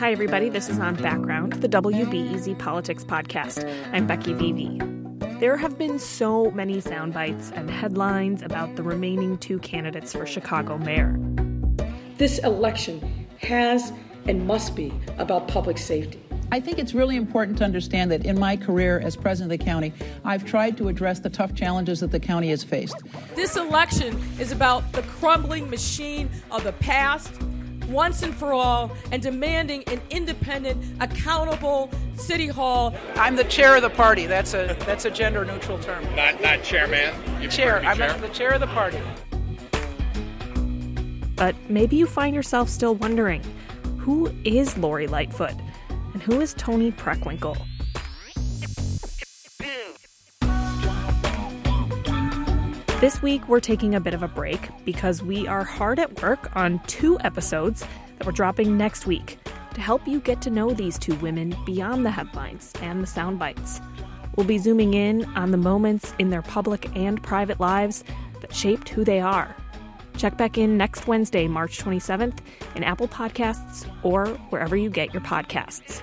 Hi, everybody. This is On Background, the WBEZ Politics Podcast. I'm Becky Vevea. There have been so many sound bites and headlines about the remaining two candidates for Chicago mayor. This election has and must be about public safety. I think it's really important to understand that in my career as president of the county, I've tried to address the tough challenges that the county has faced. This election is about the crumbling machine of the past once and for all and demanding an independent, accountable city hall. I'm the chair of the party. That's a that's a gender neutral term. Not not chairman. You chair. I'm chair? the chair of the party. But maybe you find yourself still wondering, who is Lori Lightfoot and who is Toni Preckwinkle? This week, we're taking a bit of a break because we are hard at work on two episodes that we're dropping next week to help you get to know these two women beyond the headlines and the sound bites. We'll be zooming in on the moments in their public and private lives that shaped who they are. Check back in next Wednesday, March 27th, in Apple Podcasts or wherever you get your podcasts.